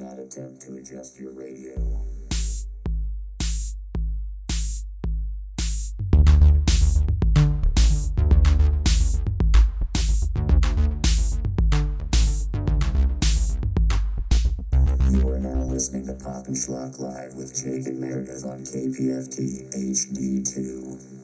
not attempt to adjust your radio. You are now listening to Pop and Schlock Live with Jake and Meredith on KPFT HD2.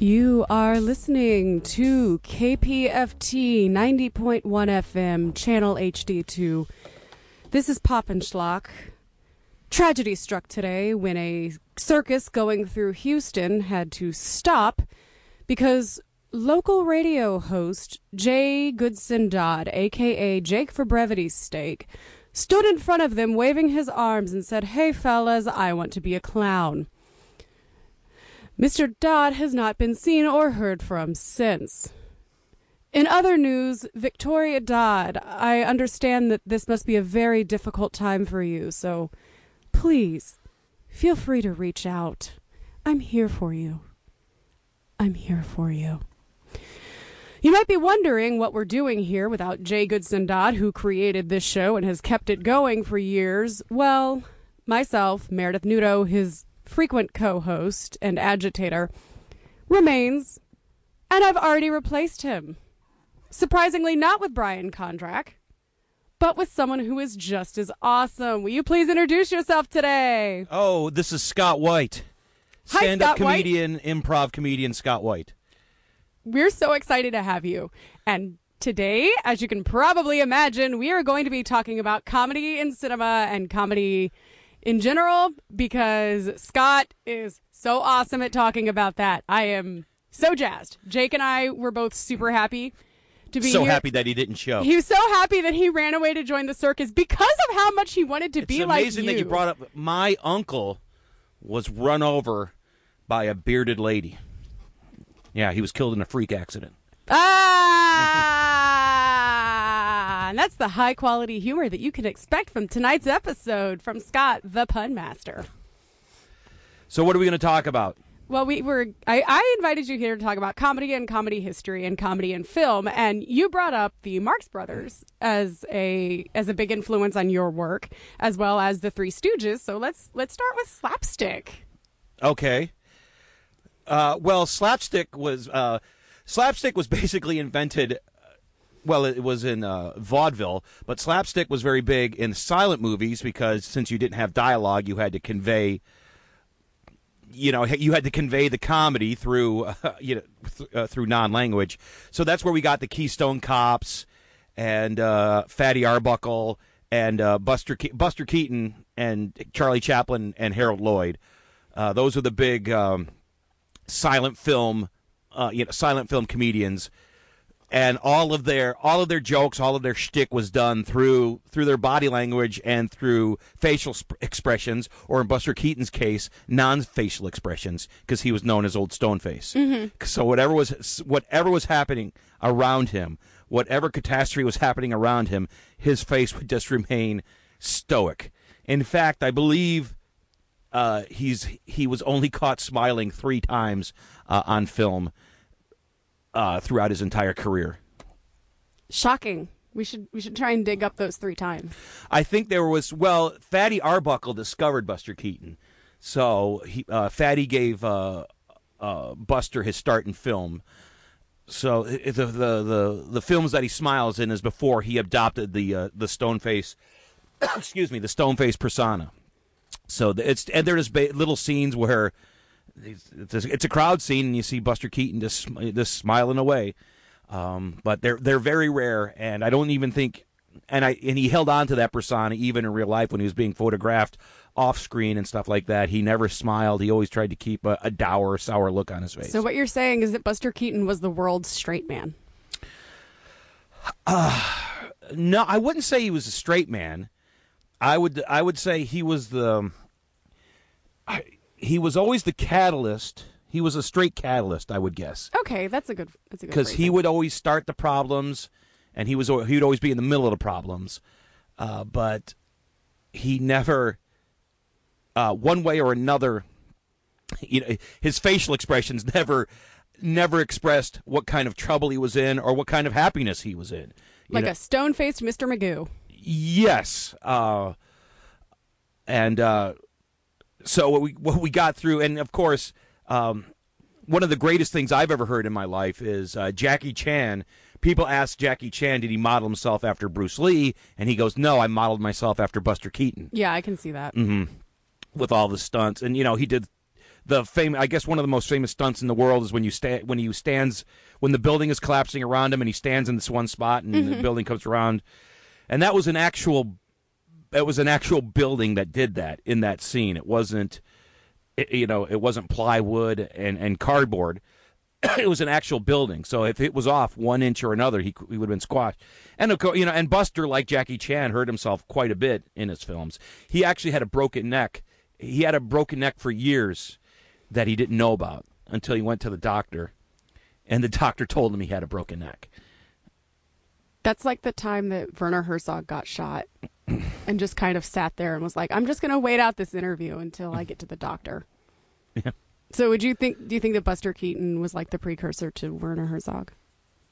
You are listening to KPFT 90.1 FM, channel HD2. This is Pop and Schlock. Tragedy struck today when a circus going through Houston had to stop because local radio host Jay Goodson Dodd, aka Jake for Brevity's Steak, stood in front of them waving his arms and said, Hey fellas, I want to be a clown. Mr. Dodd has not been seen or heard from since. In other news, Victoria Dodd, I understand that this must be a very difficult time for you, so please feel free to reach out. I'm here for you. I'm here for you. You might be wondering what we're doing here without Jay Goodson Dodd, who created this show and has kept it going for years. Well, myself, Meredith Nudo, his frequent co host and agitator, remains, and I've already replaced him. Surprisingly, not with Brian Kondrak, but with someone who is just as awesome. Will you please introduce yourself today? Oh, this is Scott White. Hi, Stand up Scott White. comedian, improv comedian Scott White. We're so excited to have you. And today, as you can probably imagine, we are going to be talking about comedy in cinema and comedy in general because Scott is so awesome at talking about that. I am so jazzed. Jake and I were both super happy to be So here. happy that he didn't show. He was so happy that he ran away to join the circus because of how much he wanted to it's be like you. amazing that you brought up. My uncle was run over by a bearded lady. Yeah, he was killed in a freak accident. Ah, and that's the high quality humor that you can expect from tonight's episode from Scott, the pun master. So, what are we going to talk about? Well, we were. I, I invited you here to talk about comedy and comedy history and comedy and film, and you brought up the Marx Brothers as a as a big influence on your work, as well as the Three Stooges. So let's let's start with slapstick. Okay. Uh, well, slapstick was uh, slapstick was basically invented. Well, it was in uh, vaudeville, but slapstick was very big in silent movies because since you didn't have dialogue, you had to convey. You know, you had to convey the comedy through, uh, you know, th- uh, through non-language. So that's where we got the Keystone Cops and uh, Fatty Arbuckle and uh, Buster Ke- Buster Keaton and Charlie Chaplin and Harold Lloyd. Uh, those are the big um, silent film, uh, you know, silent film comedians, and all of their all of their jokes, all of their shtick was done through through their body language and through facial sp- expressions, or in Buster Keaton's case, non-facial expressions, because he was known as Old Stoneface. So whatever was whatever was happening around him, whatever catastrophe was happening around him, his face would just remain stoic. In fact, I believe uh, he's he was only caught smiling three times uh, on film uh, throughout his entire career. Shocking. We should we should try and dig up those three times. I think there was well, Fatty Arbuckle discovered Buster Keaton, so he uh, Fatty gave uh, uh, Buster his start in film. So the, the the the films that he smiles in is before he adopted the uh, the stone face, excuse me, the stone face persona. So it's and there's ba- little scenes where it's, it's a, it's a crowd scene and you see Buster Keaton just just smiling away. Um, but they're they're very rare, and I don't even think. And I and he held on to that persona even in real life when he was being photographed off screen and stuff like that. He never smiled. He always tried to keep a, a dour, sour look on his face. So what you're saying is that Buster Keaton was the world's straight man. no, I wouldn't say he was a straight man. I would I would say he was the I, he was always the catalyst. He was a straight catalyst, I would guess. Okay, that's a good that's a good because he would always start the problems, and he was he would always be in the middle of the problems, uh, but he never, uh, one way or another, you know, his facial expressions never, never expressed what kind of trouble he was in or what kind of happiness he was in. Like know- a stone faced Mr. Magoo. Yes. Uh, and uh, so what we what we got through, and of course, um, one of the greatest things I've ever heard in my life is uh, Jackie Chan. People ask Jackie Chan, did he model himself after Bruce Lee? And he goes, no, I modeled myself after Buster Keaton Yeah, I can see that. Mm-hmm. with all the stunts. And you know, he did the famous. I guess one of the most famous stunts in the world is when you stand when he stands when the building is collapsing around him, and he stands in this one spot, and the building comes around. And that was an actual. It was an actual building that did that in that scene. It wasn't, it, you know, it wasn't plywood and and cardboard. it was an actual building. So if it was off one inch or another, he, he would have been squashed. And of course, you know, and Buster, like Jackie Chan, hurt himself quite a bit in his films. He actually had a broken neck. He had a broken neck for years that he didn't know about until he went to the doctor, and the doctor told him he had a broken neck. That's like the time that Werner Herzog got shot and just kind of sat there and was like, I'm just going to wait out this interview until I get to the doctor. Yeah. So would you think do you think that Buster Keaton was like the precursor to Werner Herzog?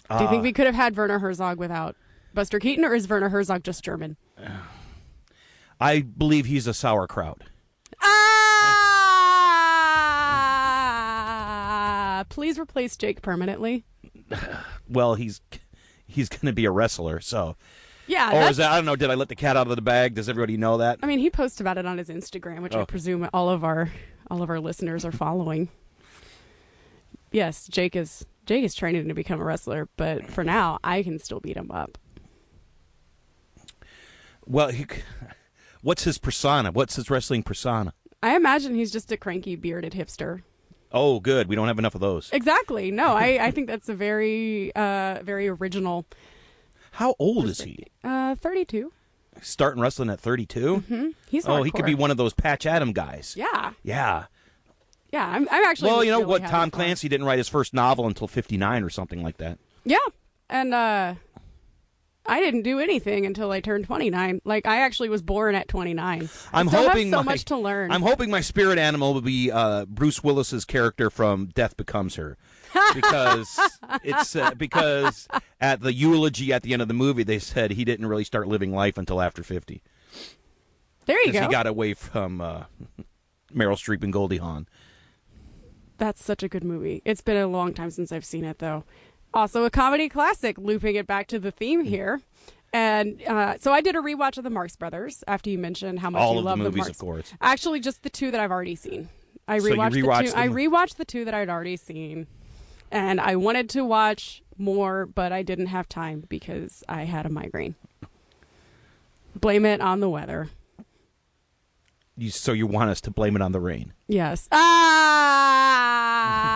Do you Uh, think we could have had Werner Herzog without Buster Keaton or is Werner Herzog just German? I believe he's a sauerkraut. Ah! Please replace Jake permanently. Well, he's he's going to be a wrestler, so. Yeah, Or is that I don't know? Did I let the cat out of the bag? Does everybody know that? I mean, he posts about it on his Instagram, which I oh. presume all of our all of our listeners are following. Yes, Jake is Jake is training to become a wrestler, but for now, I can still beat him up. Well, he, what's his persona? What's his wrestling persona? I imagine he's just a cranky bearded hipster. Oh, good. We don't have enough of those. Exactly. No, I, I think that's a very uh very original. How old is he? Uh, thirty two. Starting wrestling at 32? Hmm. He's Oh, he could be one of those Patch Adam guys. Yeah, Yeah. yeah. I'm, I'm actually. Well, you know really what? having Tom fun. Clancy didn't write his first novel until 59 or something like that. Yeah. And uh I didn't do anything until I turned 29. Like I actually was born at 29. I I'm hoping so my, much to learn. I'm hoping my spirit animal will be uh, Bruce Willis's character from Death Becomes Her, because it's uh, because at the eulogy at the end of the movie they said he didn't really start living life until after 50 there you go. he got away from uh, Meryl Streep and Goldie Hawn. That's such a good movie. It's been a long time since I've seen it though. Also a comedy classic, looping it back to the theme Mm. here. And uh, so I did a rewatch of the Marx Brothers after you mentioned how much All you of the love movies, Marx. of course. Actually, just the two that I've already seen. I So you rewatched, rewatched the two. I them? rewatched the two that I'd already seen, and I wanted to watch more, but I didn't have time because I had a migraine. Blame it on the weather. You, so you want us to blame it on the rain? Yes. Ah,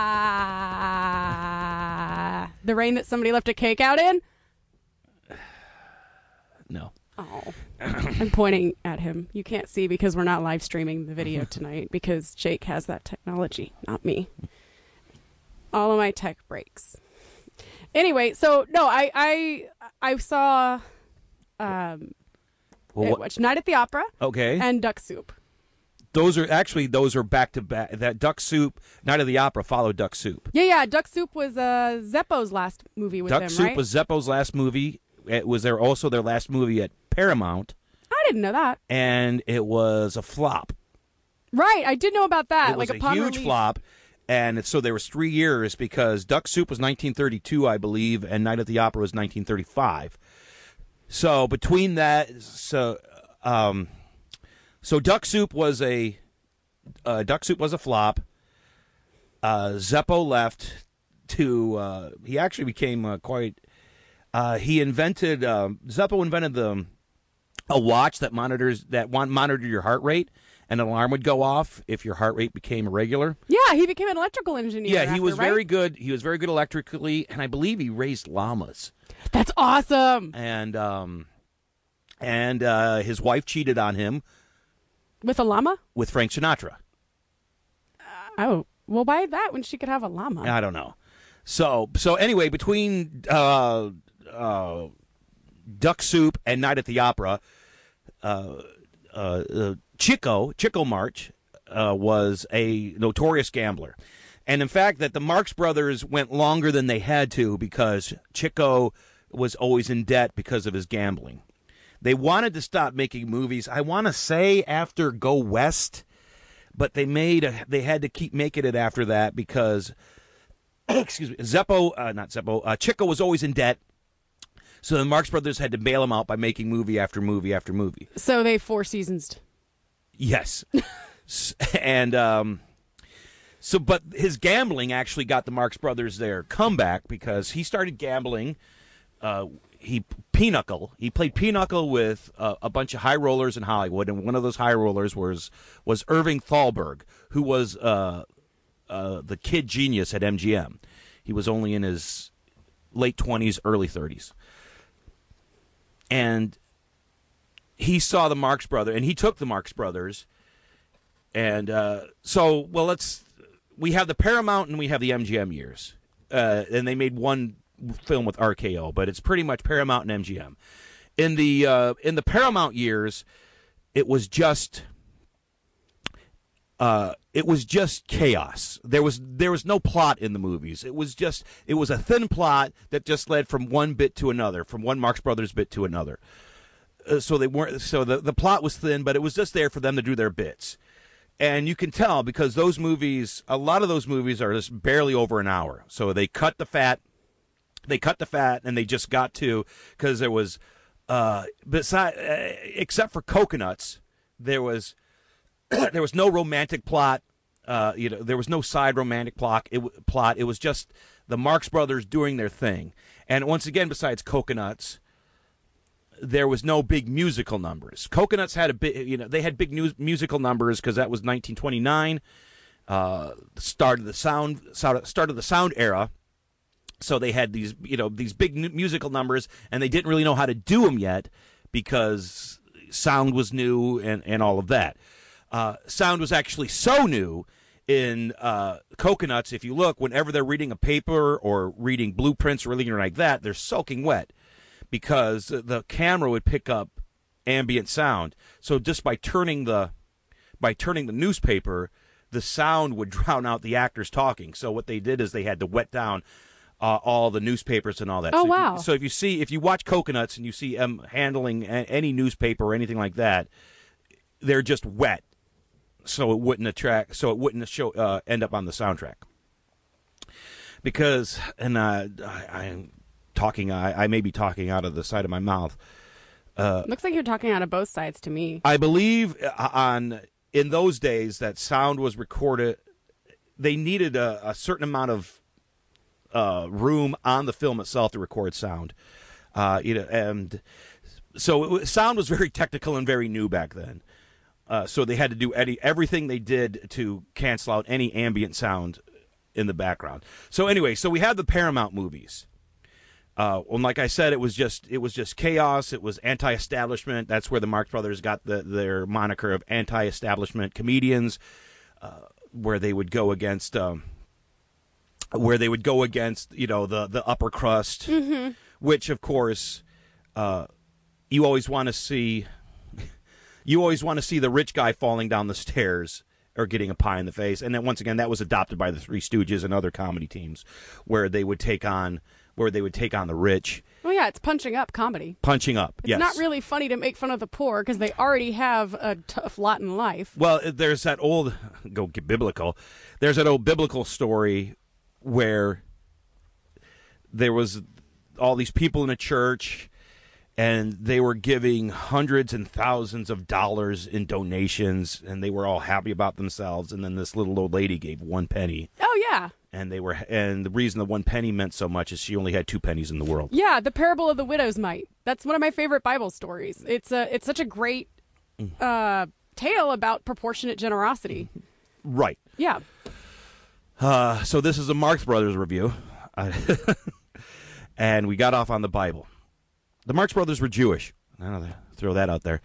the rain that somebody left a cake out in. No. Oh, I'm pointing at him. You can't see because we're not live streaming the video tonight because Jake has that technology, not me. All of my tech breaks. Anyway, so no, I I I saw um Well, what- Night at the Opera okay. and Duck Soup. Those are actually those are back to back. That Duck Soup, Night of the Opera followed Duck Soup. Yeah, yeah, Duck Soup was uh Zeppo's last movie with Duck them, Soup right? was Zeppo's last movie. It was their also their last movie at Paramount, I didn't know that. and it was a flop. Right, I did know about that. it was like a upon huge release. flop, and so there was three years because Duck Soup was 1932, I believe, and Night at the Opera was 1935. So between that, so um, so Duck Soup was a uh, Duck Soup was a flop. Uh, Zeppo left to uh, he actually became uh, quite. Uh, he invented um, Zeppo invented the a watch that monitors that one monitored your heart rate. An alarm would go off if your heart rate became irregular. Yeah, he became an electrical engineer. Yeah, he after, was right? very good. He was very good electrically, and I believe he raised llamas. That's awesome. And um, and uh, his wife cheated on him With a llama? with Frank Sinatra. Oh, well, why that when she could have a llama? I don't know. So so anyway, between uh, uh, Duck Soup and Night at the Opera, uh, uh, uh, Chico Chico Marx uh, was a notorious gambler. And in fact, that the Marx Brothers went longer than they had to because Chico was always in debt because of his gambling. They wanted to stop making movies. I want to say after Go West, but they made a, they had to keep making it after that because excuse me, Zeppo, uh, not Zeppo, uh, Chico was always in debt. So the Marx Brothers had to bail him out by making movie after movie after movie. So they four seasons. Yes. And um, so, but his gambling actually got the Marx Brothers their comeback because he started gambling. Uh, he pinochle. He played pinochle with uh, a bunch of high rollers in Hollywood, and one of those high rollers was was Irving Thalberg, who was uh, uh, the kid genius at MGM. He was only in his late twenties, early thirties, and he saw the Marx brother, and he took the Marx brothers, and uh, so well, let's we have the Paramount and we have the MGM years, uh, and they made one film with RKO, but it's pretty much Paramount and MGM. In the uh, in the Paramount years, it was just uh, it was just chaos. There was there was no plot in the movies. It was just it was a thin plot that just led from one bit to another, from one Marx Brothers bit to another. Uh, so they weren't so the the plot was thin, but it was just there for them to do their bits. And you can tell because those movies, a lot of those movies are just barely over an hour. So they cut the fat, they cut the fat, and they just got to because there was, uh, beside, uh, except for Cocoanuts, there was there was no romantic plot. Uh, you know, there was no side romantic plot. It plot. It was just the Marx Brothers doing their thing. And once again, besides Cocoanuts, there was no big musical numbers. Cocoanuts had a big, you know, they had big news, musical numbers because that was 1929, uh, start of the sound, start of the sound era. So they had these, you know, these big musical numbers, and they didn't really know how to do them yet because sound was new and and all of that. Uh, sound was actually so new in uh, Cocoanuts. If you look, whenever they're reading a paper or reading blueprints or anything like that, they're soaking wet because the camera would pick up ambient sound. So just by turning the by turning the newspaper, the sound would drown out the actors talking. So what they did is they had to wet down uh, all the newspapers and all that. Oh, so if you- wow. so if you see if you watch Cocoanuts and you see them handling a- any newspaper or anything like that, they're just wet, so it wouldn't attract, so it wouldn't show uh, end up on the soundtrack. Because, and uh, I, I'm talking, I, I may be talking out of the side of my mouth. Looks like you're talking out of both sides to me. I believe uh, on in those days that sound was recorded. They needed a, a certain amount of uh, room on the film itself to record sound. Uh, you know, and so was, sound was very technical and very new back then. Uh, so they had to do any, everything they did to cancel out any ambient sound in the background. So anyway, so we had the Paramount movies. Uh, and like I said, it was just it was just chaos. It was anti-establishment. That's where the Marx Brothers got the, their moniker of anti-establishment comedians, uh, where they would go against, um, where they would go against you know the the upper crust, which of course, uh, you always want to see. You always want to see the rich guy falling down the stairs or getting a pie in the face. And then once again, that was adopted by the Three Stooges and other comedy teams, where they would take on where they would take on the rich, Well, yeah, it's punching up comedy. punching up. It's yes, not really funny to make fun of the poor because they already have a tough lot in life. Well, there's that old go get biblical. There's that old biblical story where there was all these people in a church and they were giving hundreds and thousands of dollars in donations and they were all happy about themselves and then this little old lady gave one penny Oh yeah, and they were and the reason the one penny meant so much is she only had two pennies in the world. yeah. The parable of the widow's mite. That's one of my favorite Bible stories. It's a it's such a great uh, tale about proportionate generosity. Right. Yeah. Uh, so this is a Marx Brothers review, uh, and we got off on the Bible. The Marx Brothers were Jewish. I don't know, throw that out there.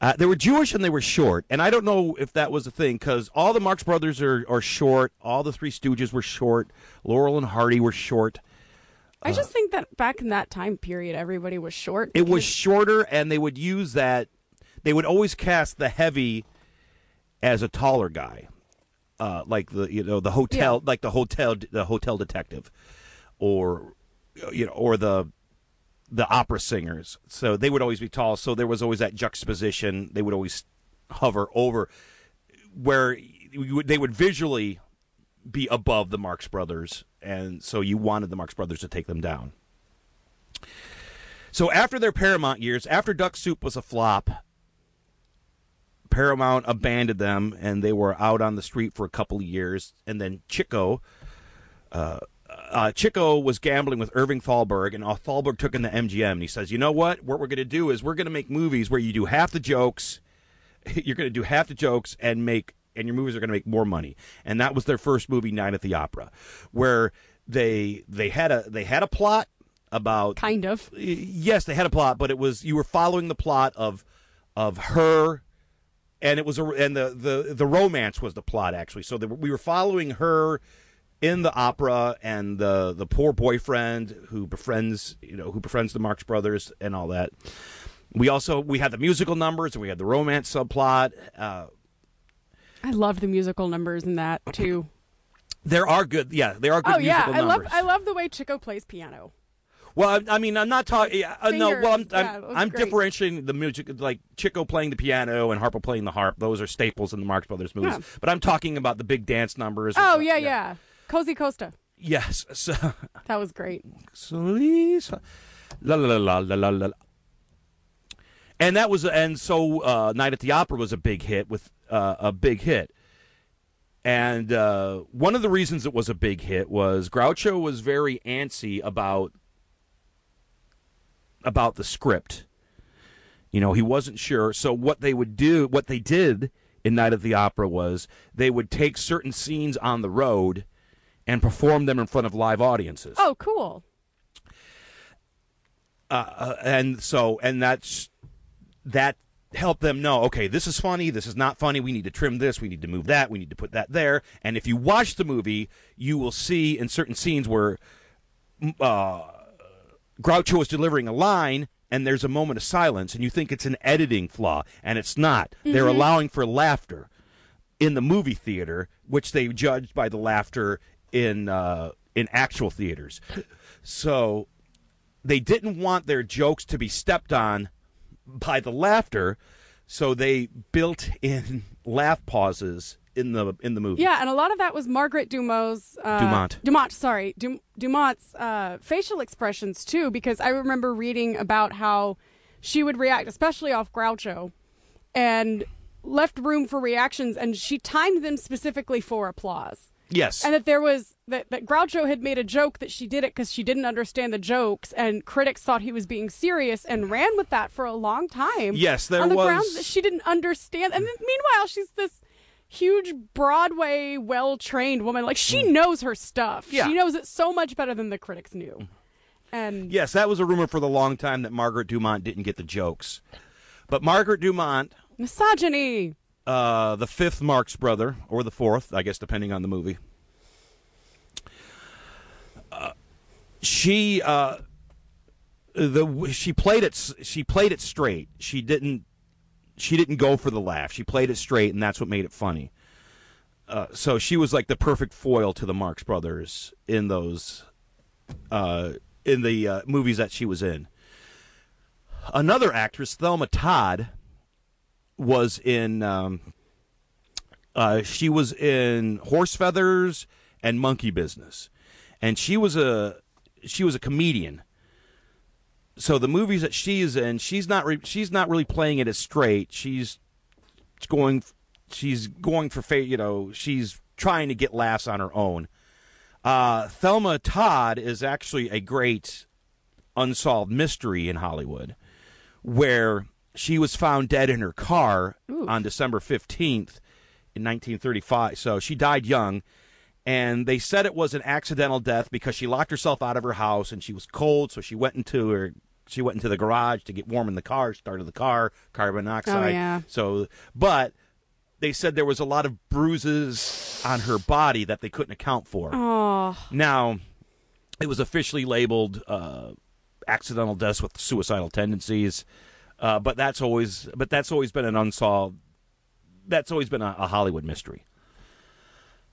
Uh, they were Jewish and they were short, and I don't know if that was a thing because all the Marx Brothers are, are short. All the Three Stooges were short. Laurel and Hardy were short. I just think that back in that time period, everybody was short. It was shorter, and they would use that. They would always cast the heavy as a taller guy, uh, like the you know the hotel Yeah. like the hotel the hotel detective, or you know or the the opera singers. So they would always be tall. So there was always that juxtaposition. They would always hover over where would, they would visually be above the Marx Brothers, and so you wanted the Marx Brothers to take them down. So after their Paramount years, after Duck Soup was a flop, Paramount abandoned them, and they were out on the street for a couple of years. And then Chico, uh, uh, Chico was gambling with Irving Thalberg, and Thalberg took him to MGM, and he says, "You know what? What we're going to do is we're going to make movies where you do half the jokes. You're going to do half the jokes and make." And your movies are going to make more money, and that was their first movie, Night at the Opera, where they they had a they had a plot about Kind of. yes, they had a plot, but it was you were following the plot of of her, and it was a and the the the romance was the plot actually. So the, we were following her in the opera and the the poor boyfriend who befriends you know who befriends the Marx Brothers and all that. We also we had the musical numbers and we had the romance subplot. Uh, I love the musical numbers in that too. there are good, yeah, there are good oh yeah, I love. I love the way Chico plays piano. Well, I, I mean, I'm not talking. Uh, no, well, I'm yeah, I'm, I'm differentiating the music, like Chico playing the piano and Harpo playing the harp. Those are staples in the Marx Brothers movies. Yeah. But I'm talking about the big dance numbers. Oh stuff, yeah, yeah. Cosi Cosa. Yes. So, That was great. so Lisa, la la la la la la. la. And that was, and so uh, Night at the Opera was a big hit with uh, a big hit. And uh, one of the reasons it was a big hit was Groucho was very antsy about about the script. You know, he wasn't sure. So what they would do, what they did in Night at the Opera was they would take certain scenes on the road and perform them in front of live audiences. Oh, cool. Uh, and so and that's that helped them know okay this is funny this is not funny we need to trim this we need to move that we need to put that there and if you watch the movie you will see in certain scenes where uh, Groucho is delivering a line and there's a moment of silence and you think it's an editing flaw and it's not. They're allowing for laughter in the movie theater which they judged by the laughter in uh, in actual theaters. So they didn't want their jokes to be stepped on by the laughter, so they built in laugh pauses in the in the movie. Yeah, and a lot of that was Margaret Dumont's uh, Dumont. Dumont, sorry, Dum- Dumont's uh, facial expressions too, because I remember reading about how she would react, especially off Groucho, and left room for reactions, and she timed them specifically for applause. Yes. and that there was that, that Groucho had made a joke that she did it because she didn't understand the jokes, and critics thought he was being serious and ran with that for a long time. Yes, there on the was- grounds that she didn't understand. And then, meanwhile, she's this huge Broadway, well trained woman. Like she knows her stuff. Mm. Yeah. Mm. she knows it so much better than the critics knew. And yes, that was a rumor for the long time that Margaret Dumont didn't get the jokes. But Margaret Dumont, misogyny. uh, the fifth Marx brother, or the fourth, I guess, depending on the movie. Uh, she uh, the she played it she played it straight. She didn't she didn't go for the laugh. She played it straight, and that's what made it funny. Uh, so she was like the perfect foil to the Marx Brothers in those uh, in the uh, movies that she was in. Another actress, Thelma Todd, was in. Um, uh, she was in Horse Feathers and Monkey Business, and she was a she was a comedian. So the movies that she's in, she's not re- she's not really playing it as straight. She's going she's going for fa- you know she's trying to get laughs on her own. Uh, Thelma Todd is actually a great unsolved mystery in Hollywood, where she was found dead in her car on December fifteenth in 1935. So she died young, and they said it was an accidental death because she locked herself out of her house and she was cold, so she went into her she went into the garage to get warm in the car, started the car, carbon monoxide. Oh, yeah. So, but they said there was a lot of bruises on her body that they couldn't account for. Oh, Now, it was officially labeled uh, accidental deaths with suicidal tendencies, uh, but that's always but that's always been an unsolved that's always been a, a Hollywood mystery.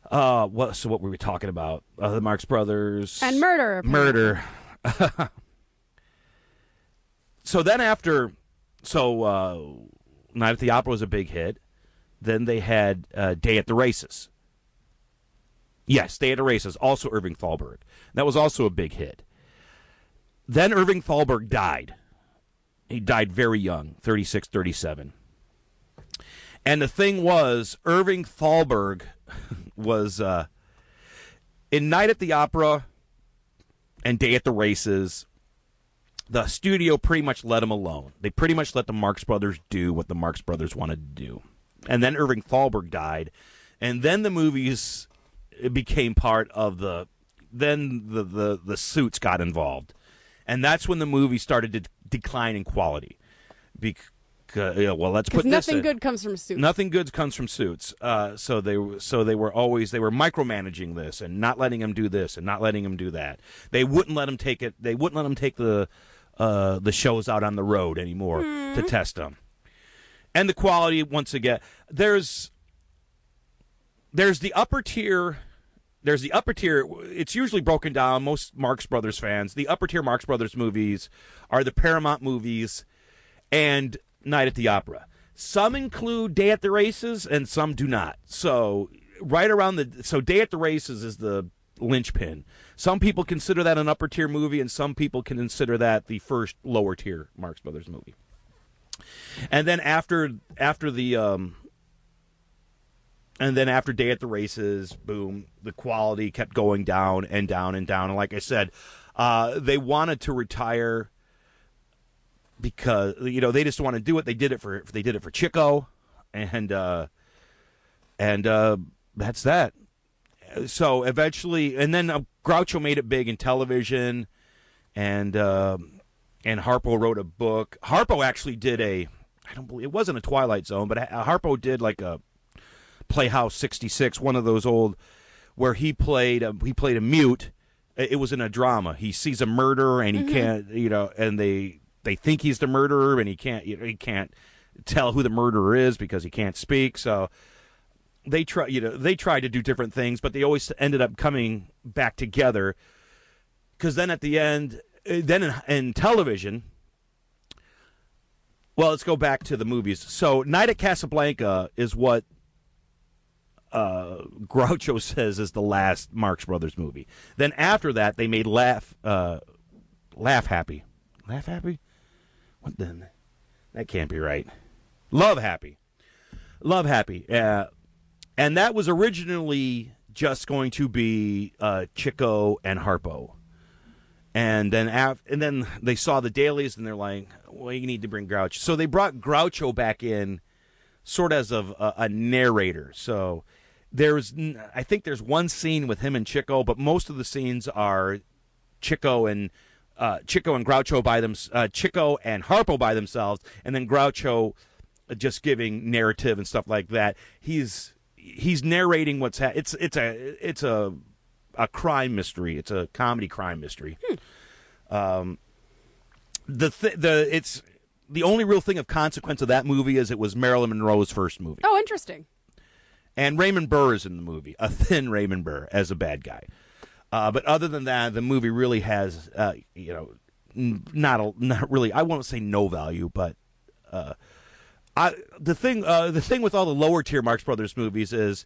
Uh, what? So what were we talking about? Uh, the Marx Brothers And murder. murder. so then after, so uh, Night at the Opera was a big hit. Then they had uh, Day at the Races. Yes, Day at the Races, also Irving Thalberg. That was also a big hit. Then Irving Thalberg died. He died very young, 36, 37. And the thing was, Irving Thalberg was uh, in Night at the Opera and Day at the Races. The studio pretty much let him alone. They pretty much let the Marx Brothers do what the Marx Brothers wanted to do. And then Irving Thalberg died, and then the movies became part of the. Then the the the suits got involved, and that's when the movie started to decline in quality. Because yeah, well, let's put this nothing in. good comes from suits. Nothing good comes from suits. Uh, so they so they were always they were micromanaging this and not letting him do this and not letting him do that. They wouldn't let him take it. They wouldn't let him take the uh, the shows out on the road anymore to test them. And the quality once again there's there's the upper tier there's the upper tier it's usually broken down most Marx Brothers fans the upper tier Marx Brothers movies are the Paramount movies and Night at the Opera. Some include Day at the Races and some do not. So right around the so Day at the Races is the linchpin. Some people consider that an upper tier movie and some people can consider that the first lower tier Marx Brothers movie. And then after after the um and then after Day at the Races, boom, the quality kept going down and down and down. And like I said, uh, they wanted to retire because you know they just want to do it. They did it for they did it for Chico, and uh, and uh, that's that. So eventually, and then uh, Groucho made it big in television, and uh, and Harpo wrote a book. Harpo actually did a I don't believe it wasn't a Twilight Zone, but uh, Harpo did like a Playhouse '66, one of those old where he played a, he played a mute. It was in a drama. He sees a murder and he can't, you know, and they they think he's the murderer and he can't you know, he can't tell who the murderer is because he can't speak. So they try you know they tried to do different things, but they always ended up coming back together. Because then at the end, uh, then in, in television. Well, let's go back to the movies. So, Night at Casablanca is what uh, Groucho says is the last Marx Brothers movie. Then after that, they made Laugh, uh, Laugh Happy, Laugh Happy. What then? That can't be right. Love Happy, Love Happy, uh, and that was originally just going to be uh, Chico and Harpo. And then, af- and then they saw the dailies, and they're like, "Well, you need to bring Groucho." So they brought Groucho back in, sort of as of a, a narrator. So there's, I think there's one scene with him and Chico, but most of the scenes are Chico and uh, Chico and Groucho by them, uh, Chico and Harpo by themselves, and then Groucho just giving narrative and stuff like that. He's he's narrating what's ha- it's it's a it's a a crime mystery. It's a comedy crime mystery. Um, the th- the it's the only real thing of consequence of that movie is it was Marilyn Monroe's first movie. Oh, interesting. And Raymond Burr is in the movie, a thin Raymond Burr as a bad guy. Uh, but other than that, the movie really has, uh, you know, n- not a, not really. I won't say no value, but uh, I the thing uh, the thing with all the lower tier Marx Brothers movies is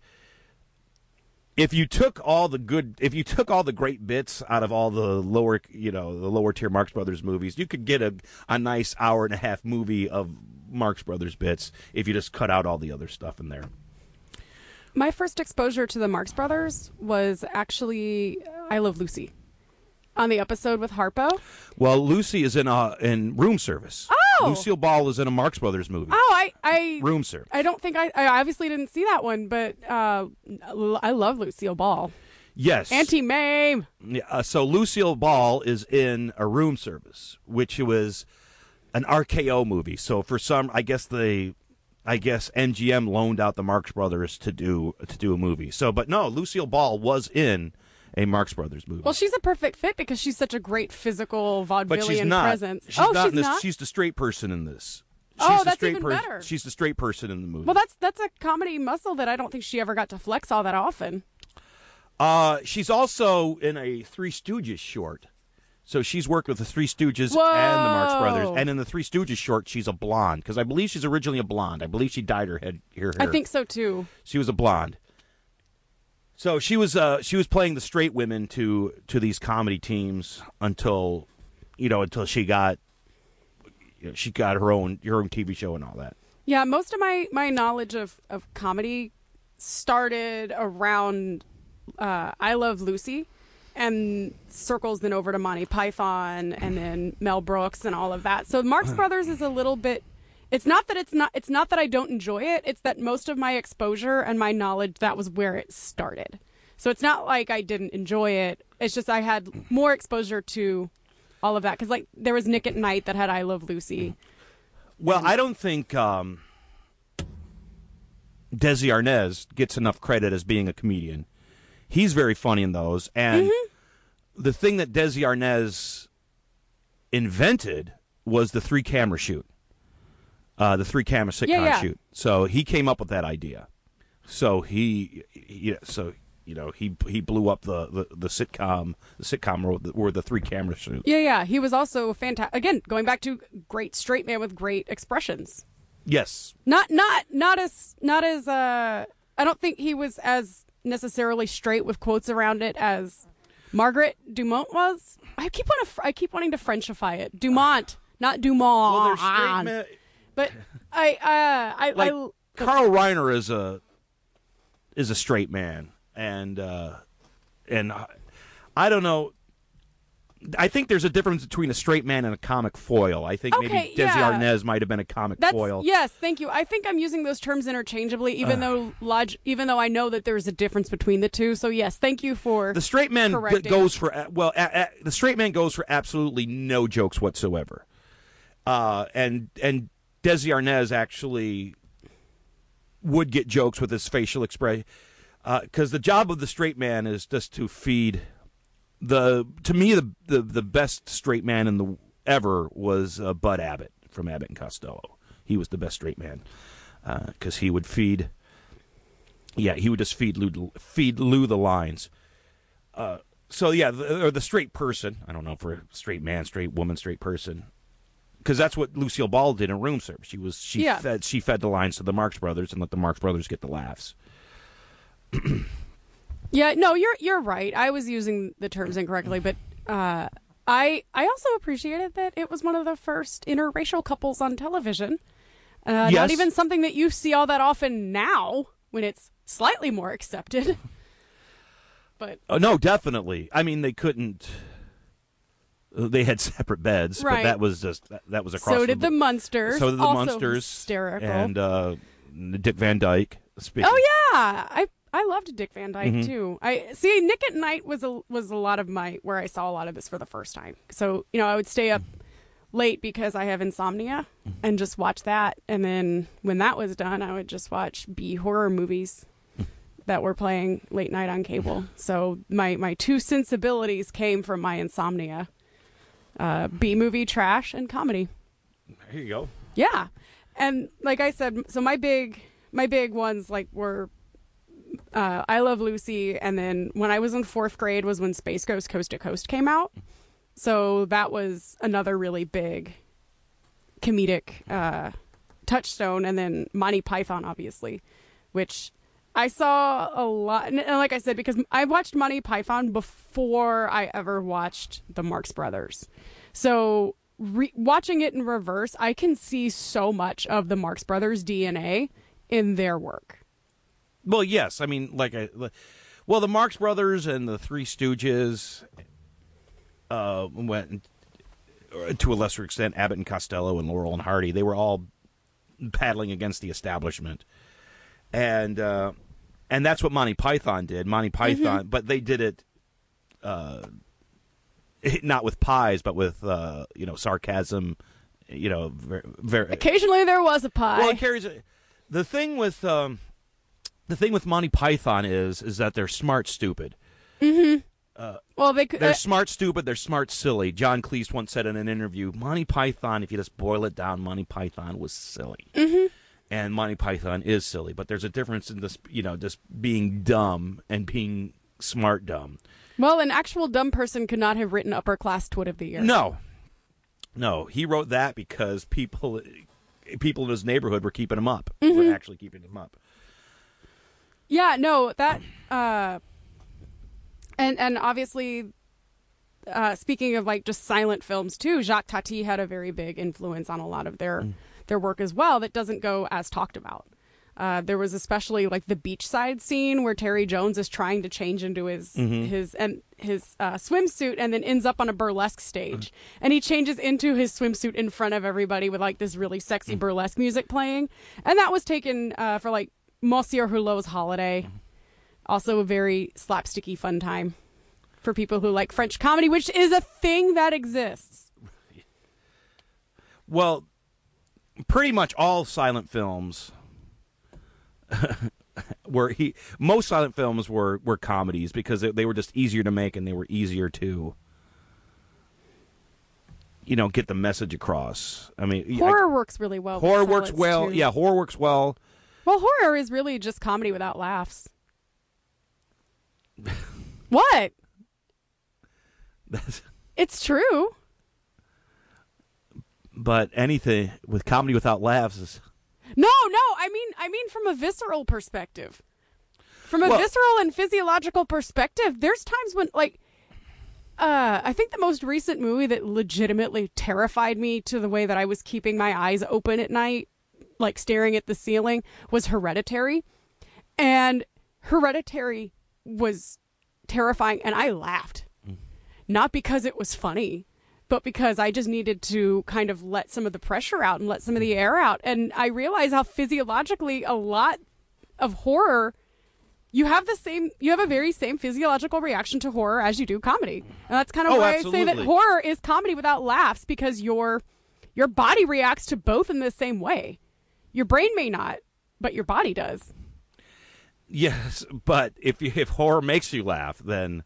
if you took all the good if you took all the great bits out of all the lower you know the lower tier Marx Brothers movies, you could get a a nice hour and a half movie of Marx Brothers bits if you just cut out all the other stuff in there. My first exposure to the Marx Brothers was actually I Love Lucy on the episode with Harpo. Well, Lucy is in a in Room Service. Oh! Lucille Ball is in a Marx Brothers movie. Oh, I I Room Service. I don't think I I obviously didn't see that one, but uh, I love Lucille Ball. Yes. Auntie Mame. Yeah, uh, so Lucille Ball is in a Room Service, which was an RKO movie. So for some, I guess the I guess MGM loaned out the Marx Brothers to do to do a movie. So, but no, Lucille Ball was in a Marx Brothers movie. Well, she's a perfect fit because she's such a great physical vaudevillian but she's not. presence. She's oh, not she's this. not. She's the straight person in this. she's Oh, the that's straight even person. better. She's the straight person in the movie. Well, that's that's a comedy muscle that I don't think she ever got to flex all that often. Uh, she's also in a Three Stooges short. So she's worked with the Three Stooges and the Marx Brothers. And in the Three Stooges short, she's a blonde because I believe she's originally a blonde. I believe she dyed her head her hair. I think so too. she was a blonde. So she was uh, she was playing the straight women to to these comedy teams until you know until she got you know, she got her own her own TV show and all that. Yeah, most of my my knowledge of of comedy started around uh, I Love Lucy, and circles then over to Monty Python, and then Mel Brooks and all of that. So Marx Brothers is a little bit. It's not that it's not. It's not that I don't enjoy it. It's that most of my exposure and my knowledge that was where it started. So it's not like I didn't enjoy it. It's just I had more exposure to all of that because like there was Nick at Night that had I Love Lucy. Well, I don't think um, Desi Arnaz gets enough credit as being a comedian. He's very funny in those, and the thing that Desi Arnaz invented was the three camera shoot, uh, the three camera sitcom Yeah, yeah. shoot. So he came up with that idea. So he, yeah, so you know, he he blew up the the, the sitcom, the sitcom or the, or the three camera shoot. Yeah, yeah. He was also fantastic. Again, going back to great straight man with great expressions. Yes, Not not not as not as uh I don't think he was as necessarily straight with quotes around it as Margaret Dumont was. I keep wanting to, I keep wanting to Frenchify it. Dumont, not Dumont. well, straight men. But I uh I like I Carl Reiner is a is a straight man, and uh, and I- I don't know. I think there's a difference between a straight man and a comic foil. I think Okay, maybe Desi yeah. Arnaz might have been a comic That's foil. yes, thank you. I think I'm using those terms interchangeably, even though log- even though I know that there's a difference between the two. So yes, thank you for The straight man Correcting. goes for well, a, a, the straight man goes for absolutely no jokes whatsoever. Uh, and and Desi Arnaz actually would get jokes with his facial expression because the job of the straight man is just to feed the to me the the, the best straight man in the ever was uh, Bud Abbott from Abbott and Costello. He was the best straight man because he would feed. Yeah, he would just feed Lou feed Lou the lines. Uh, so yeah, the, or the straight person. I don't know a straight man, straight woman, straight person. Because that's what Lucille Ball did in room service. She was she Yeah. fed she fed the lines to the Marx Brothers and let the Marx Brothers get the laughs. Yeah, no, you're you're right. I was using the terms incorrectly, but uh, I I also appreciated that it was one of the first interracial couples on television. Uh, Yes. Not even something that you see all that often now, when it's slightly more accepted. but Oh no, definitely. I mean, they couldn't. They had separate beds, but that was just that, that was across. so did the Munsters. so did the also Munsters Hysterical. and uh, Dick Van Dyke. Speaking, oh yeah, I I loved Dick Van Dyke Mm-hmm. too. I see Nick at Night was a was a lot of my where I saw a lot of this for the first time. So you know I would stay up late because I have insomnia Mm-hmm. and just watch that, and then when that was done, I would just watch B horror movies that were playing late night on cable. So my my two sensibilities came from my insomnia: uh, B movie trash and comedy. There you go. Yeah. And like I said, so my big my big ones like were uh, I Love Lucy, and then when I was in fourth grade was when Space Ghost Coast to Coast came out. So that was another really big comedic uh, touchstone, and then Monty Python, obviously, which I saw a lot. And like I said, because I watched Monty Python before I ever watched the Marx Brothers, so re- watching it in reverse, I can see so much of the Marx Brothers DNA in their work. Well, yes. I mean, like I, well, the Marx Brothers and the Three Stooges uh, went to a lesser extent. Abbott and Costello and Laurel and Hardy. They were all paddling against the establishment, and uh, and that's what Monty Python did. Monty Python, but they did it. Uh, not with pies, but with uh, you know sarcasm, you know, very, very Occasionally there was a pie. well, it carries a, the thing with um, the thing with Monty Python is is that they're smart stupid. Mm-hmm. Well, they they're uh, smart, stupid. They're smart, silly. John Cleese once said in an interview, Monty Python, if you just boil it down, Monty Python was silly. Mm-hmm. And Monty Python is silly, but there's a difference in this, you know, just being dumb and being smart dumb. well, an actual dumb person could not have written upper class twit of the year. No, no, he wrote that because people, people in his neighborhood were keeping him up. Mm-hmm. Were actually keeping him up. Yeah, no, that uh and and obviously uh speaking of like just silent films too, Jacques Tati had a very big influence on a lot of their their work as well that doesn't go as talked about. Uh, there was especially like the beachside scene where Terry Jones is trying to change into his his and his uh, swimsuit and then ends up on a burlesque stage. And he changes into his swimsuit in front of everybody with like this really sexy burlesque music playing. And that was taken uh, for like Monsieur Hulot's holiday. Also a very slapsticky fun time for people who like French comedy which is a thing that exists. Well, pretty much all silent films were he most silent films were were comedies because they, they were just easier to make and they were easier to you know get the message across. I mean, horror I, works really well horror works well. too. Yeah, horror works well. well horror is really just comedy without laughs what That's- it's true but anything with comedy without laughs is No, no. I mean, I mean from a visceral perspective. From a Well- visceral and physiological perspective, there's times when, like, uh, I think the most recent movie that legitimately terrified me to the way that I was keeping my eyes open at night, like staring at the ceiling, was Hereditary. And Hereditary was terrifying, and I laughed. Not because it was funny, but because I just needed to kind of let some of the pressure out and let some of the air out. And I realize how physiologically a lot of horror you have the same you have a very same physiological reaction to horror as you do comedy. And that's kind of Oh, why I say that horror is comedy without laughs because your your body reacts to both in the same way. Your brain may not, but your body does. yes. But if you, if horror makes you laugh, then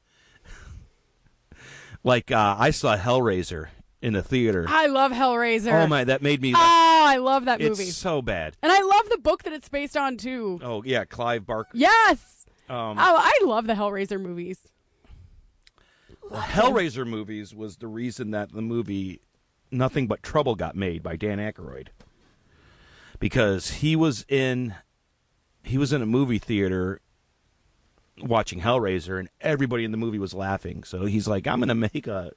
like uh, I saw Hellraiser in the theater. I love Hellraiser. Oh my, that made me. Oh, I love that it's movie. so bad. And I love the book that it's based on too. Oh yeah, Clive Barker. Yes. Um, Oh, I love the Hellraiser movies. The Hellraiser movies was the reason that the movie Nothing But Trouble got made by Dan Aykroyd. Because he was in he was in a movie theater watching Hellraiser and everybody in the movie was laughing. So he's like, I'm gonna make a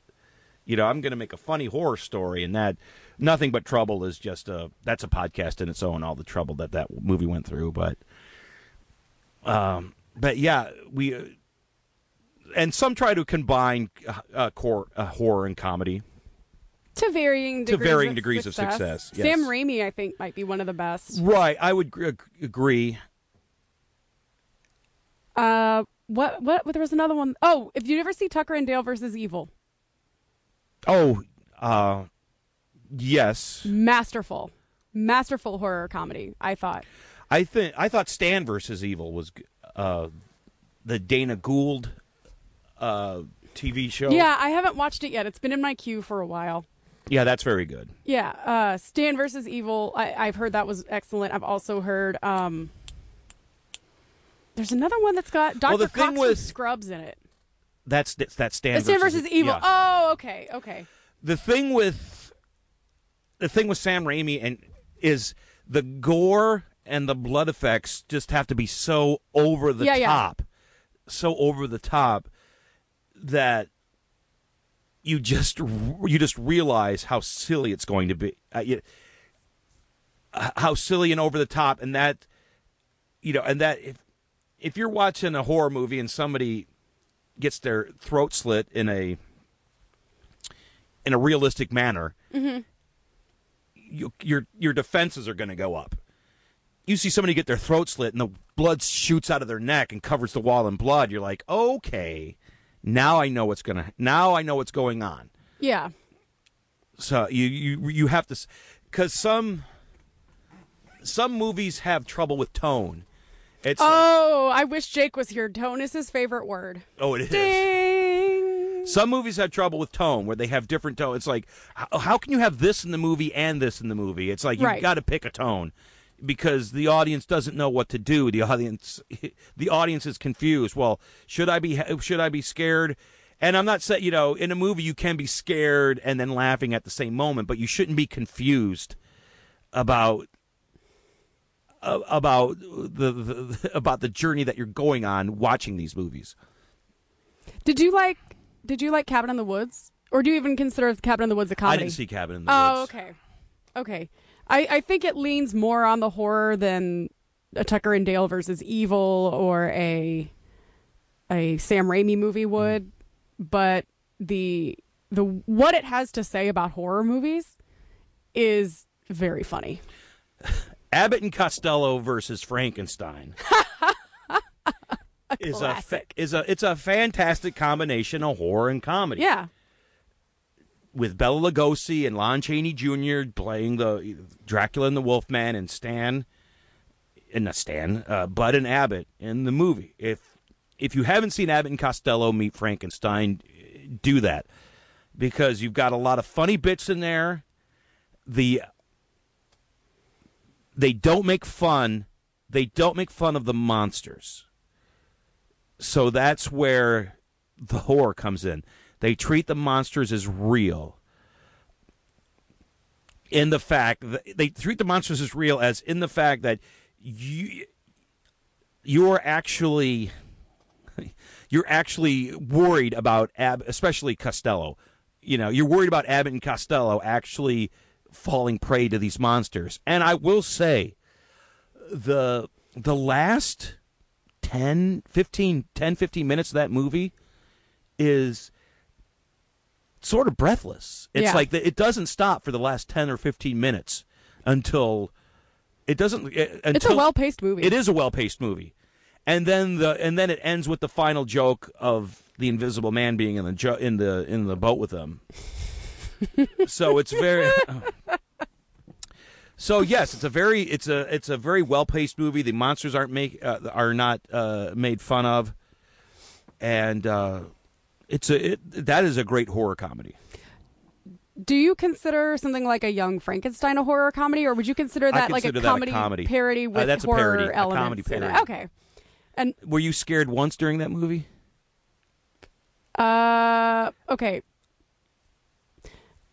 you know, I'm gonna make a funny horror story and that Nothing But Trouble is just a that's a podcast in its own, all the trouble that that movie went through, but um but yeah, we uh, and some try to combine uh, core uh, horror and comedy. To varying degrees To varying of degrees of success, yes. Sam Raimi, I think, might be one of the best. Right, I would gr- agree. Uh, what? What? There was another one. Oh, if you ever see Tucker and Dale versus Evil, Oh, uh, yes, masterful, masterful horror comedy. I thought. I think I thought Stan versus Evil was uh, the Dana Gould uh, TV show. Yeah, I haven't watched it yet. It's been in my queue for a while. yeah, that's very good. Yeah, uh, Stan versus Evil. I, I've heard that was excellent. I've also heard. Um, there's another one that's got Dr. Well, the thing Cox with- Scrubs in it. That's that's Stan, Stan versus Evil. yeah. Oh, okay, okay. the thing with the thing with Sam Raimi and is the gore and the blood effects just have to be so over the Yeah, yeah. top, so over the top that you just you just realize how silly it's going to be, uh, you, uh, how silly and over the top, and that you know, and that if if you're watching a horror movie and somebody gets their throat slit in a in a realistic manner, mm-hmm. you, your your defenses are going to go up. You see somebody get their throat slit and the blood shoots out of their neck and covers the wall in blood. You're like, okay, now I know what's gonna. Now I know what's going on. Yeah. So you you you have to, because some some movies have trouble with tone. It's Oh, I wish Jake was here. Tone is his favorite word. oh it is. Ding. Some movies have trouble with tone where they have different tone. It's like, how, how can you have this in the movie and this in the movie? It's like you've Right. got to pick a tone because the audience doesn't know what to do. The audience, the audience is confused. Well, should I be should I be scared? And I'm not saying you know in a movie you can be scared and then laughing at the same moment, but you shouldn't be confused about about the, the about the journey that you're going on watching these movies. Did you like? Did you like Cabin in the Woods, or do you even consider Cabin in the Woods a comedy? I didn't see Cabin in the Oh, Woods. Oh, okay, okay. I I think it leans more on the horror than a Tucker and Dale versus Evil or a a Sam Raimi movie Mm. would, but the the what it has to say about horror movies is very funny. Abbott and Costello versus Frankenstein is a fa- classic. is a it's a fantastic combination of horror and comedy. Yeah, with Bela Lugosi and Lon Chaney Jr. playing the Dracula and the Wolfman, and Stan, and not Stan, uh, Bud and Abbott in the movie. If if you haven't seen Abbott and Costello meet Frankenstein, do that because you've got a lot of funny bits in there. The they don't make fun. They don't make fun of the monsters. So that's where the horror comes in. They treat the monsters as real. In the fact that they treat the monsters as real as in the fact that you you're actually you're actually worried about Ab, especially Costello. You know, you're worried about Abbott and Costello actually falling prey to these monsters. And I will say the the last 10 15 10 15 minutes of that movie is sort of breathless. It's Yeah. like the, it doesn't stop for the last 10 or 15 minutes until it doesn't it, until it's a well paced movie. it is a well-paced movie. And then the and then it ends with the final joke of the invisible man being in the jo- in the in the boat with them. So it's very So yes, it's a very it's a it's a very well-paced movie. The monsters aren't make uh, are not uh, made fun of. And uh, it's a it, that is a great horror comedy. Do you consider something like a Young Frankenstein a horror comedy, or would you consider that like a that a comedy, comedy. parody Uh, with that's a horror parody, a elements? comedy in it? parody. Okay. And Were you scared once during that movie? uh, okay.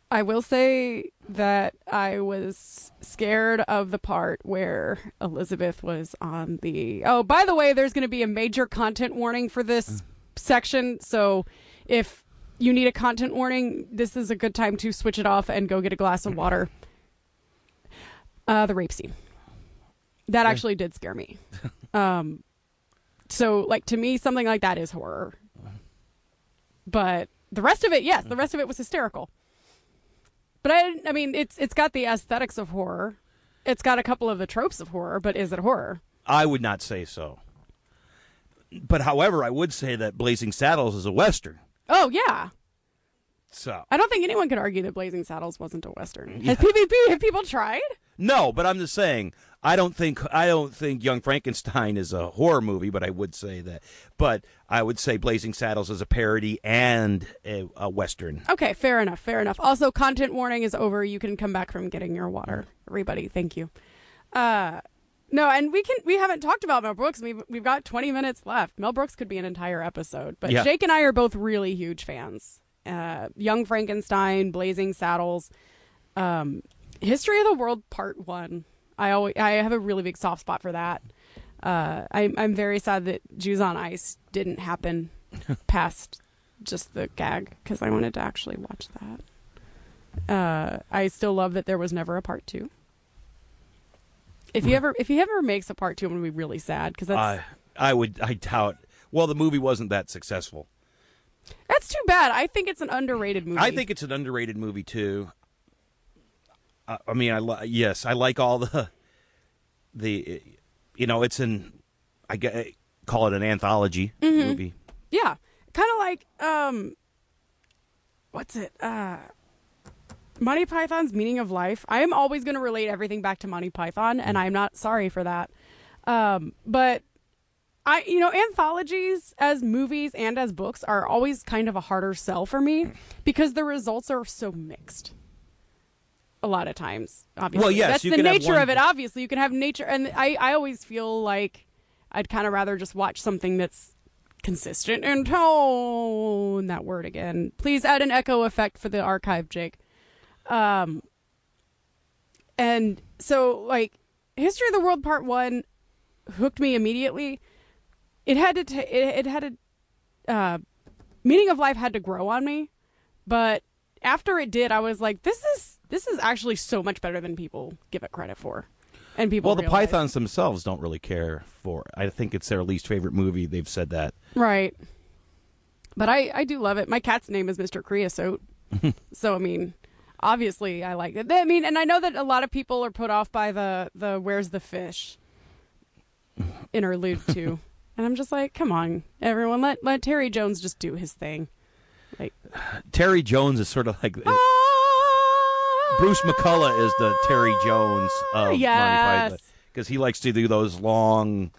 I will say that I was scared of the part where Elizabeth was on the. Oh, by the way, there's going to be a major content warning for this section. So if you need a content warning, this is a good time to switch it off and go get a glass of water. Uh, the rape scene. That actually did scare me. Um, so, like, to me, something like that is horror. But the rest of it, yes, the rest of it was hysterical. But I, I mean, it's it's got the aesthetics of horror. It's got a couple of the tropes of horror, but is it horror? I would not say so. But however, I would say that Blazing Saddles is a western. Oh yeah, So I don't think anyone could argue that Blazing Saddles wasn't a western. Has PvP have people tried? no, but I'm just saying I don't think I don't think Young Frankenstein is a horror movie, but I would say that. But I would say Blazing Saddles is a parody and a, a western. Okay, fair enough, fair enough. Also, content warning is over. You can come back from getting your water, everybody. Thank you. Uh, no, and we can we haven't talked about Mel Brooks. We've we've got 20 minutes left. Mel Brooks could be an entire episode, but Yeah. Jake and I are both really huge fans. Uh, Young Frankenstein, Blazing Saddles, um, History of the World Part One. I always I have a really big soft spot for that. Uh, I'm I'm very sad that Jews on Ice didn't happen past just the gag because I wanted to actually watch that. Uh, I still love that there was never a part two. If he ever if he ever makes a part two, I'm gonna be really sad because that's I I would I doubt. Well, the movie wasn't that successful. that's too bad. I think it's an underrated movie. I think it's an underrated movie too. I, I mean, I li- yes, I like all the the you know, it's an I get call it an anthology Mm-hmm. movie. yeah, kind of like um, what's it? Uh, Monty Python's Meaning of Life. I am always going to relate everything back to Monty Python, and I'm not sorry for that. Um, but I you know anthologies as movies and as books are always kind of a harder sell for me because the results are so mixed. A lot of times, obviously. Well, yes, that's you the can have nature one- of it. Obviously, you can have nature, and I I always feel like I'd kind of rather just watch something that's consistent in tone. That word again. Please add an echo effect for the archive, Jake. Um, and so like History of the World Part One hooked me immediately. It had to. ta it, it had a Uh, meaning of life had to grow on me, but after it did, I was like, "This is this is actually so much better than people give it credit for." And people Well, the realize. Pythons themselves don't really care for. it. I think it's their least favorite movie. They've said that. right? But I I do love it. My cat's name is Mister Creosote, so I mean, obviously I like it. I mean, and I know that a lot of people are put off by the the "Where's the fish?" interlude too, and I'm just like, come on, everyone, let let Terry Jones just do his thing. Like Terry Jones is sort of like ah, Bruce McCulloch is the Terry Jones of Monty Yes. Python because he likes to do those long,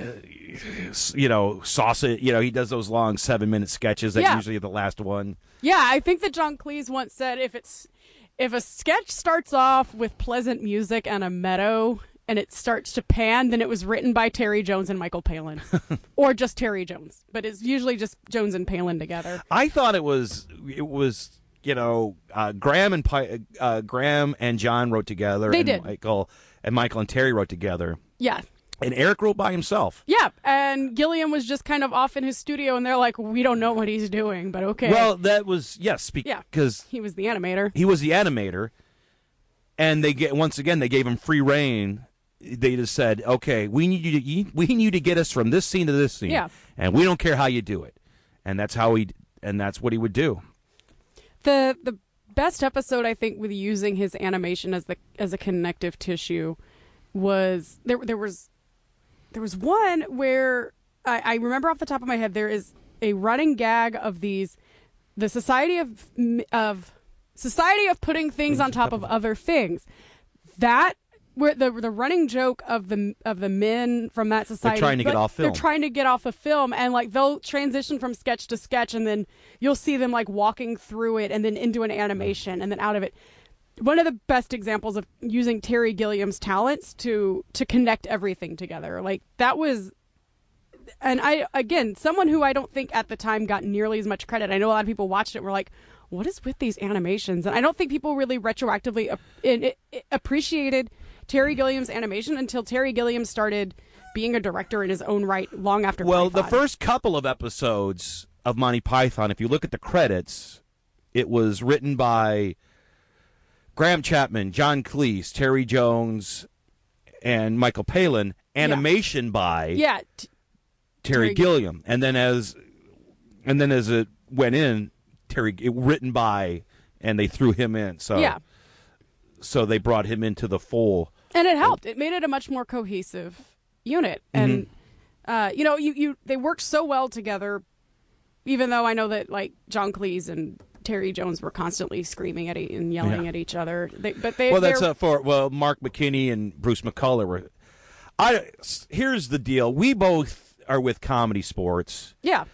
uh, you know, sausage. You know, he does those long seven minute sketches that Yeah. usually are the last one. Yeah, I think that John Cleese once said if it's if a sketch starts off with pleasant music and a meadow and it starts to pan, then it was written by Terry Jones and Michael Palin. or just Terry Jones. But it's usually just Jones and Palin together. I thought it was it was you know uh, Graham and Pi- uh, Graham and John wrote together. They and did. Michael and Michael and Terry wrote together, Yeah. and Eric wrote by himself. Yeah, and Gilliam was just kind of off in his studio and they're like, "We don't know what he's doing, but okay." Well, that was yes, Yeah. because he was the animator. he was the animator, and they get once again they gave him free rein. They just said, "Okay, we need you to we need you to get us from this scene to this scene, Yeah. and we don't care how you do it." And that's how he and that's what he would do. The the best episode I think with using his animation as the as a connective tissue was there there was there was one where I, I remember off the top of my head there is a running gag of these the society of of society of putting things on top of other things. That where the the running joke of the of the men from that society they're trying to get off film. They're trying to get off a film and like they'll transition from sketch to sketch and then you'll see them like walking through it and then into an animation and then out of it. One of the best examples of using Terry Gilliam's talents to to connect everything together. Like that was and I again, someone who I don't think at the time got nearly as much credit. I know a lot of people watched it and were like, "What is with these animations?" And I don't think people really retroactively ap- in, it, it appreciated Terry Gilliam's animation until Terry Gilliam started being a director in his own right long after. Well, the first couple of episodes of Monty Python, if you look at the credits, it was written by Graham Chapman, John Cleese, Terry Jones, and Michael Palin. Animation by yeah, t- Terry, Terry- Gilliam, and then as and then as it went in, Terry it, written by, and they threw him in. So yeah, so they brought him into the full. And it helped. It made it a much more cohesive unit, and uh, you know, you you they worked so well together. Even though I know that like John Cleese and Terry Jones were constantly screaming at e- and yelling Yeah. at each other, they, but they Well, that's uh, for well, Mark McKinney and Bruce McCulloch were. I here's the deal: we both are with comedy sports. Yeah.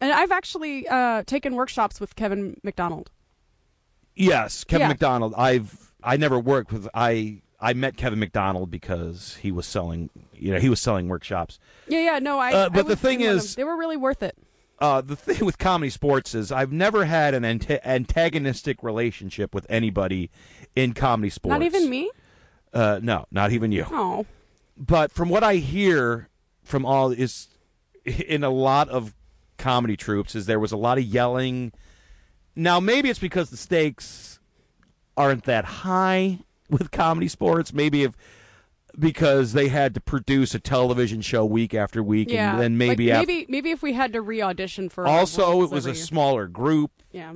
And I've actually uh, taken workshops with Kevin McDonald. Yes, Kevin Yeah. McDonald. I've I never worked with I. I met Kevin McDonald because he was selling, you know, he was selling workshops. Yeah, yeah, no, I. Uh, I but the thing in one of is- they were really worth it. uh, the thing with comedy sports is I've never had an anta- antagonistic relationship with anybody in comedy sports. Not even me. Uh, no, not even you. Oh, But from what I hear from all is in a lot of comedy troupes is there was a lot of yelling. Now maybe it's because the stakes aren't that high with comedy sports. Maybe if because they had to produce a television show week after week, yeah. and then maybe like, after, maybe maybe if we had to re-audition for also it was a smaller group yeah.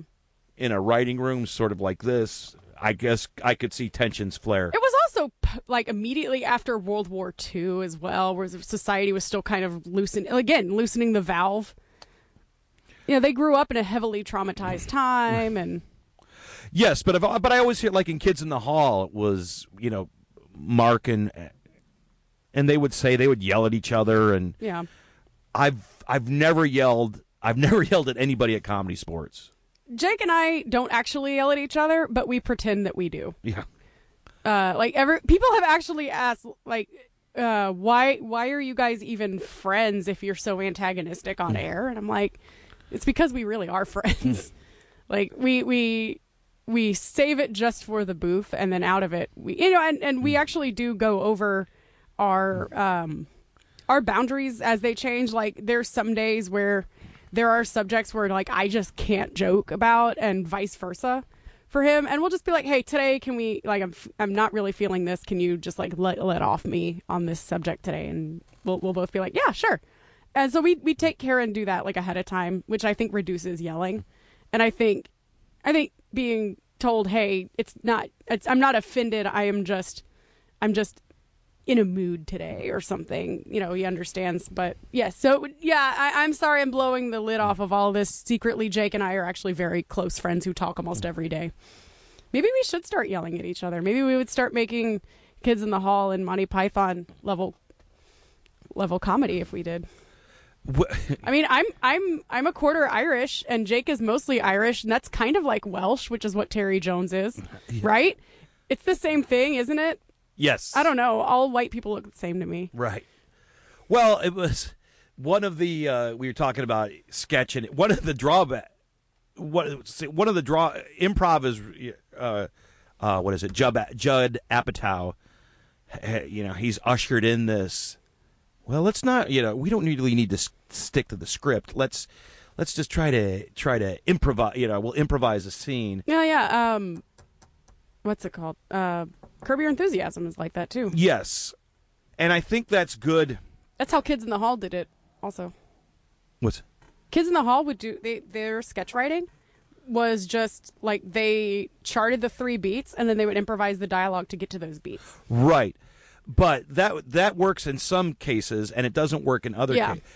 in a writing room, sort of like this. I guess I could see tensions flare. It was also p- like immediately after World War II as well, where society was still kind of loosening again, loosening the valve. You know, they grew up in a heavily traumatized time, and Yes, but I've, but I always hear like in Kids in the Hall, it was you know Mark and and they would say they would yell at each other, and Yeah. I've I've never yelled. I've never yelled at anybody at comedy sports. Jake and I don't actually yell at each other, but we pretend that we do. Yeah. Uh, like ever people have actually asked like uh, why why are you guys even friends if you're so antagonistic on air? And I'm like, it's because we really are friends. like we we we save it just for the booth, and then out of it, we you know, and and we actually do go over our um our boundaries as they change. Like there's some days where there are subjects where like I just can't joke about, and vice versa for him. And we'll just be like hey today can we like i'm i'm not really feeling this. Can you just like let let off me on this subject today? And we'll we'll both be like yeah sure. And so we we take care and do that like ahead of time which i think reduces yelling. And i think i think being told hey it's not it's, i'm not offended i am just i'm just in a mood today or something. You know, he understands. But yes, so yeah, I, I'm sorry I'm blowing the lid off of all this. Secretly, Jake and I are actually very close friends who talk almost every day. Maybe we should start yelling at each other. Maybe we would start making Kids in the Hall and Monty Python level level comedy if we did. I mean, I'm I'm I'm a quarter Irish, and Jake is mostly Irish, and that's kind of like Welsh, which is what Terry Jones is, right? It's the same thing, isn't it? Yes. I don't know. All white people look the same to me. Right. Well, it was one of the uh, we were talking about sketch and one of the drawback. What one of the draw improv is uh, uh, what is it? Judd Judd Apatow. You know he's ushered in this. Well, let's not. You know we don't really need to s- stick to the script. Let's let's just try to try to improvise. You know we'll improvise a scene. Yeah, yeah. Um, what's it called? Uh, Curb Your Enthusiasm is like that too. Yes, and I think that's good. That's how Kids in the Hall did it. Also, What's Kids in the Hall would do they their sketch writing was just like they charted the three beats and then they would improvise the dialogue to get to those beats. Right. But that that works in some cases and it doesn't work in other Yeah. cases.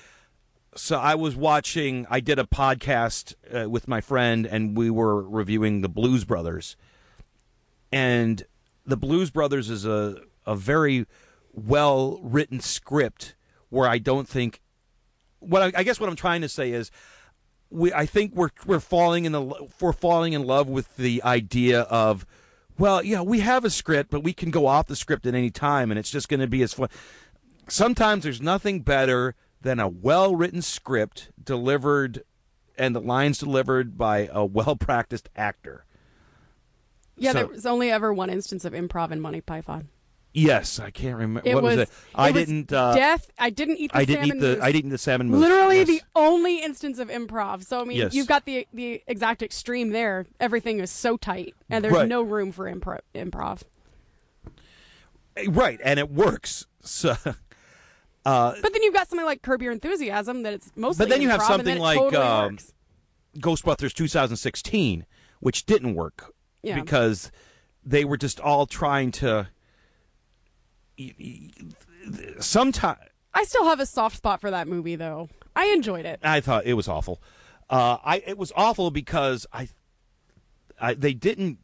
So I was watching I did a podcast uh, with my friend and we were reviewing the Blues Brothers. And the Blues Brothers is a a very well written script where I don't think what I, I guess what I'm trying to say is we I think we're we're falling in the we're falling in love with the idea of well yeah we have a script but we can go off the script at any time and it's just going to be as fun. Sometimes there's nothing better than a well written script delivered and the lines delivered by a well practiced actor. Yeah, So- there was only ever one instance of improv in Monty Python. Yes, I can't remember It what was, was, it. I was didn't. Uh, death. I didn't eat the I didn't salmon eat the. mousse. I didn't eat the salmon mousse. Literally Yes. the only instance of improv. So I mean, Yes. you've got the the exact extreme there. Everything is so tight, and there's Right. no room for impro- improv. right, and it works. So. But then you've got something like Curb Your Enthusiasm that it's mostly. But then you have something like, totally um. Ghostbusters 2016, which didn't work Yeah. because they were just all trying to. Sometimes I still have a soft spot for that movie, though. I enjoyed it. I thought it was awful. Uh, I it was awful because I, I they didn't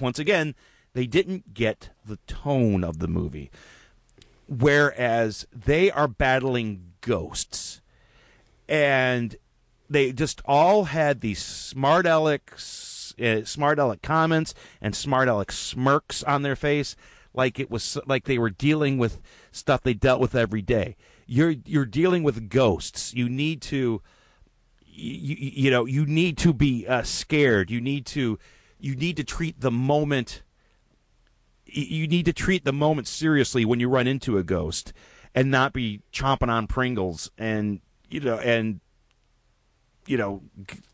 once again they didn't get the tone of the movie, whereas they are battling ghosts, and they just all had these smart aleck uh, smart aleck comments and smart aleck smirks on their face like it was like they were dealing with stuff they dealt with every day. You're you're dealing with ghosts. You need to you, you know you need to be uh, scared. You need to you need to treat the moment you need to treat the moment seriously when you run into a ghost and not be chomping on Pringles and you know and you know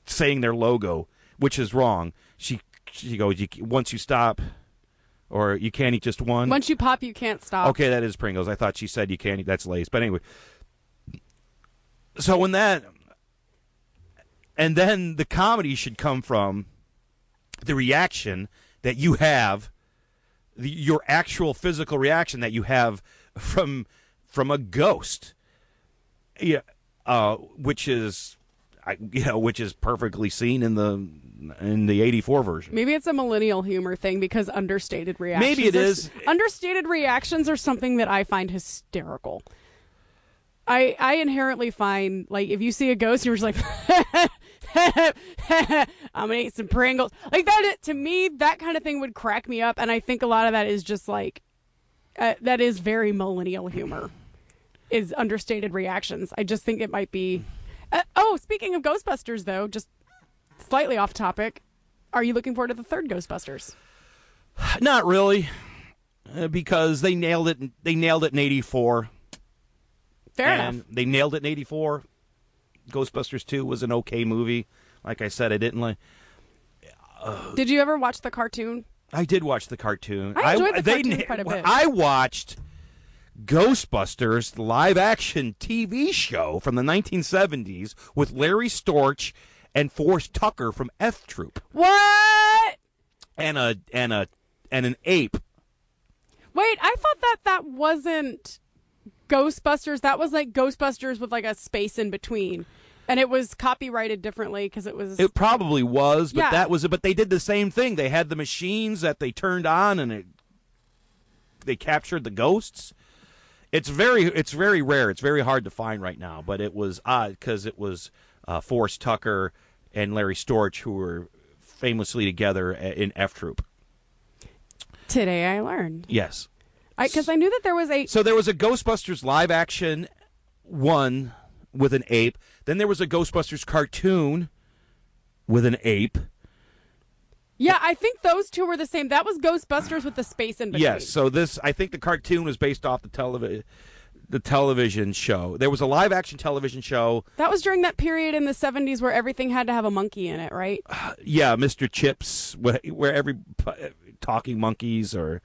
saying their logo which is wrong. She she goes once you stop or you can't eat just one Once you pop, you can't stop. Okay, that is Pringles. I thought she said you can't eat. That's Lay's. But anyway, so when that, and then the comedy should come from the reaction that you have, the, your actual physical reaction that you have from from a ghost. Yeah, uh, which is, I, you know, which is perfectly seen in the in the '84 version. Maybe it's a millennial humor thing because understated reactions. Maybe it are- is. Understated reactions are something that I find hysterical. I I inherently find like if you see a ghost, you're just like, I'm gonna eat some Pringles. Like that to me, that kind of thing would crack me up, and I think a lot of that is just like uh, that is very millennial humor. Is understated reactions. I just think it might be. Uh, oh, speaking of Ghostbusters, though, just slightly off topic. Are you looking forward to the third Ghostbusters? Not really, uh, because they nailed it. They nailed it in '84. Fair and enough. they nailed it in '84. Ghostbusters 2 was an okay movie. Like I said, I didn't like. Did you ever watch the cartoon? I did watch the cartoon. I enjoyed the they cartoon quite a bit. I watched Ghostbusters, the live action TV show from the 1970s with Larry Storch and Forrest Tucker from F Troop What? and a and a and an ape. Wait, I thought that that wasn't Ghostbusters. That was like Ghostbusters with like a space in between, and it was copyrighted differently because it was. It probably was, but Yeah. that was but they did the same thing. They had the machines that they turned on and it they captured the ghosts. It's very it's very rare. It's very hard to find right now, but it was odd cuz it was uh, Forrest Tucker and Larry Storch who were famously together in F Troop. Today I learned Yes. because I, knew that there was a. So there was a Ghostbusters live action one with an ape. Then there was a Ghostbusters cartoon with an ape. Yeah, I think those two were the same. That was Ghostbusters with the space in between. Yes. So this, I think, the cartoon was based off the television, the television show. There was a live action television show. That was during that period in the 70s where everything had to have a monkey in it, right? Yeah, Mr. Chips, where, where every talking monkeys or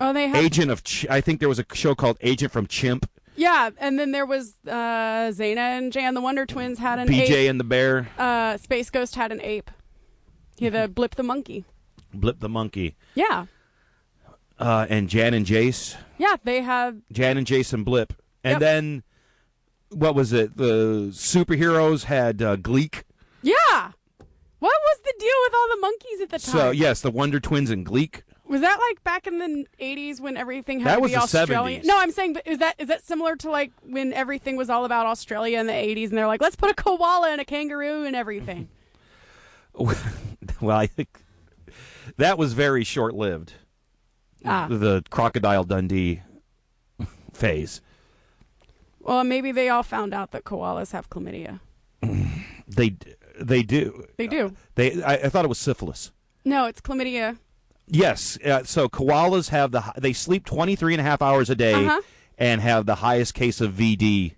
Oh, they had. Agent of. Ch- I think there was a show called Agent from Chimp. Yeah, and then there was uh, Zayna and Jan the Wonder Twins had an BJ ape. and the Bear, Uh, Space Ghost had an ape. He had a Blip the monkey. Blip the Monkey, Yeah, uh, and Jan and Jace. yeah, they had. Jan and Jason Blip. And Yep. then, what was it? The superheroes had uh, Gleek. Yeah. What was the deal with all the monkeys at the time? So, yes, the Wonder Twins and Gleek. Was that like back in the '80s when everything had That to was be the Australian? 70s. No, I'm saying, but is that is that similar to like when everything was all about Australia in the '80s, and they're like, let's put a koala and a kangaroo and everything. well, I think that was very short lived. Ah. The Crocodile Dundee phase. Well, maybe they all found out that koalas have chlamydia. They they do. They do. They I, I thought it was syphilis. No, it's chlamydia. Yes. Uh, so koalas have the they sleep 23 and a half hours a day Uh-huh. and have the highest case of VD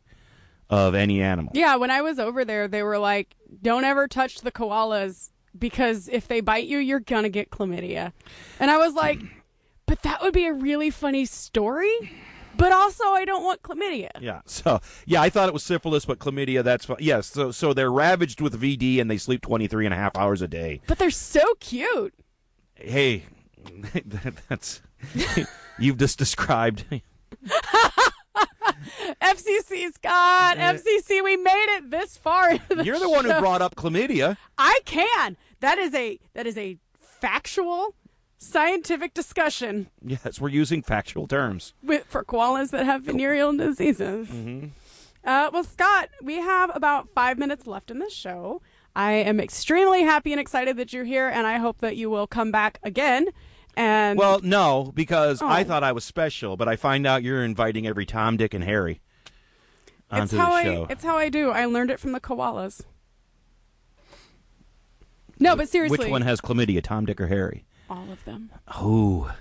of any animal. Yeah, when I was over there, they were like, "Don't ever touch the koalas because if they bite you, you're gonna get chlamydia." And I was like, "But that would be a really funny story." But also, I don't want chlamydia. Yeah. So yeah, I thought it was syphilis, but chlamydia. That's fi- yes. So so they're ravaged with VD and they sleep 23 and a half hours a day. But they're so cute. Hey, that's you've just described. FCC, Scott, uh, uh, FCC, we made it this far. into You're the one who brought up chlamydia. I can. That is a that is a factual, scientific discussion Yes, we're using factual terms. with, for koalas that have venereal diseases. Uh, well, Scott, we have about five minutes left in this show. I am extremely happy and excited that you're here, and I hope that you will come back again. And Well, no, because I Oh. thought I was special, but I find out you're inviting every Tom, Dick, and Harry it's onto how the I show. it's how I do. I learned it from the koalas. No, but seriously, Which one has chlamydia, Tom, Dick, or Harry? All of them. Oh,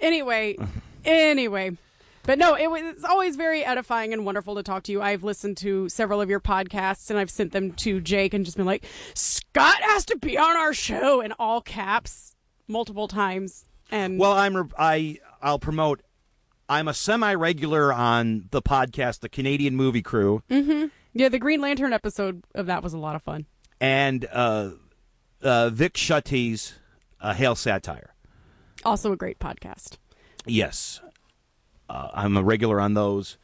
Anyway, anyway. But no, it was it's always very edifying and wonderful to talk to you. I've listened to several of your podcasts and I've sent them to Jake and just been like, Scott has to be on our show in all caps multiple times. And well, I'm I I'll promote. I'm a semi-regular on the podcast, the Canadian Movie Crew, yeah, the Green Lantern episode of that was a lot of fun. and uh, uh, Vic Shutty's uh, Hail Satire. Also a great podcast. Yes, uh, I'm a regular on those.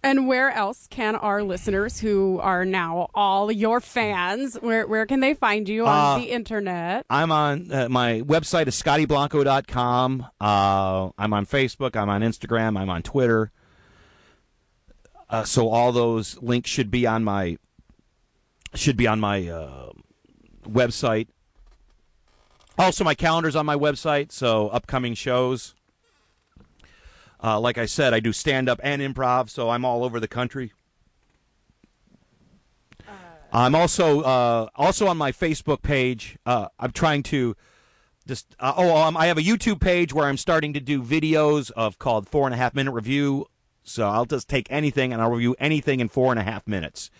And where else can our listeners who are now all your fans, where where can they find you on Uh, the internet? I'm on uh, my website is scottyblanco.com. Uh, I'm on Facebook. I'm on Instagram. I'm on Twitter. Uh, so all those links should be on my should be on my uh, website. Also, my calendar's on my website. So upcoming shows. Uh, like I said, I do stand up and improv, so I'm all over the country. I'm also uh, also on my Facebook page. Uh, I'm trying to just uh, oh um, I have a YouTube page where I'm starting to do videos of called four and a half minute review. So I'll just take anything and I'll review anything in four and a half minutes,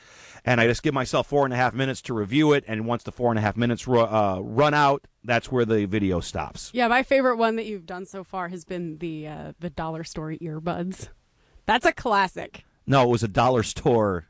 and I just give myself four and a half minutes to review it. And once the four and a half minutes ru- uh, run out, that's where the video stops. Yeah, my favorite one that you've done so far has been the uh, the dollar store earbuds. That's a classic. No, it was a dollar store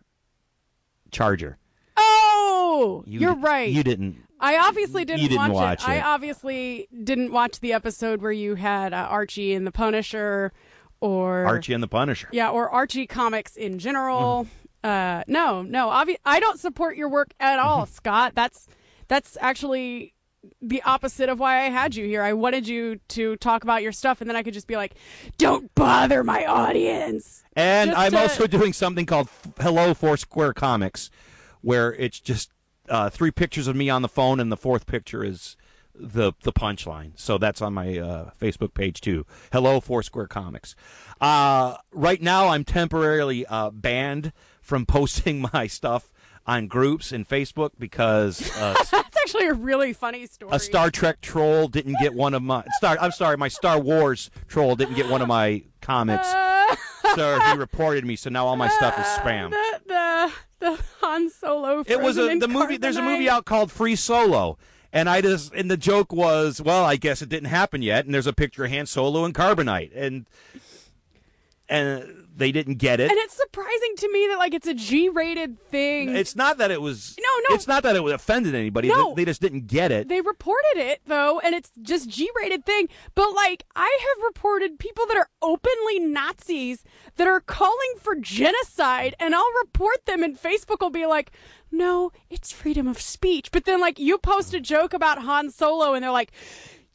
charger. Oh, You you're di- right. You didn't. I obviously didn't, You didn't watch, watch I it. obviously didn't watch the episode where you had uh, Archie and the Punisher, or Archie and the Punisher. yeah, or Archie comics in general. Uh, no, no, obvi- I don't support your work at all, Scott. That's that's actually the opposite of why I had you here. I wanted you to talk about your stuff, and then I could just be like, "Don't bother my audience." And Just I'm to- also doing something called F- Hello Foursquare Comics, where it's just uh, three pictures of me on the phone, and the fourth picture is the the punchline. So that's on my uh, Facebook page too. Hello Foursquare Comics. Uh, right now, I'm temporarily uh, banned from posting my stuff on groups in Facebook because uh, That's actually a really funny story. a Star Trek troll didn't get one of my Star. I'm sorry, my Star Wars troll didn't get one of my comics. Uh, so he reported me. So now all my stuff is spam. the the, the Han Solo. It was a the movie. There's a movie out called Free Solo, and I just and the joke was, well, I guess it didn't happen yet. And there's a picture of Han Solo and Carbonite, and and they didn't get it. And it's surprising to me that like it's a G-rated thing. It's not that it was. No, no. It's not that it offended anybody. No. They, they just didn't get it. they reported it though, and it's just G-rated thing. But like I have reported people that are openly Nazis that are calling for genocide, and I'll report them, and Facebook will be like, "No, it's freedom of speech." But then like you post a joke about Han Solo, and they're like.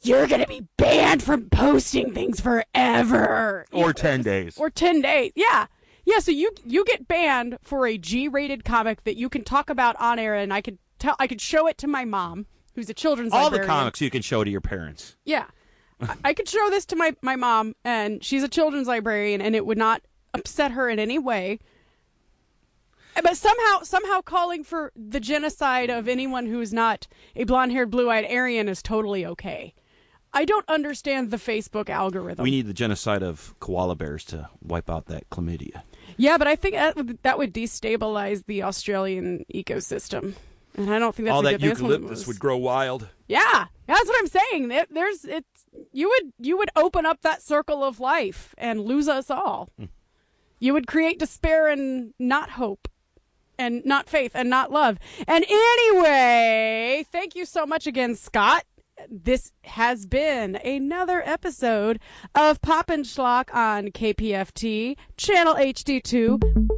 You're gonna be banned from posting things forever. or ten days. or 10 days yeah yeah so you you get banned for a g-rated comic that you can talk about on air and i could tell i could show it to my mom who's a children's all the comics you can show to your parents. yeah I- i could show this to my my mom and she's a children's librarian and it would not upset her in any way but somehow somehow calling for the genocide of anyone who is not a blonde-haired blue-eyed aryan is totally okay i don't understand the facebook algorithm We need the genocide of koala bears to wipe out that chlamydia. Yeah, but I think that would, that would destabilize the Australian ecosystem, and I don't think that's all a that good thing. That's one of the eucalyptus most- would grow wild. Yeah, that's what I'm saying. There- There's it's you would you would open up that circle of life and lose us all. Hmm. You would create despair and not hope. And not faith and not love. And anyway, thank you so much again, Scott. This has been another episode of Pop and Schlock on KPFT, Channel HD2.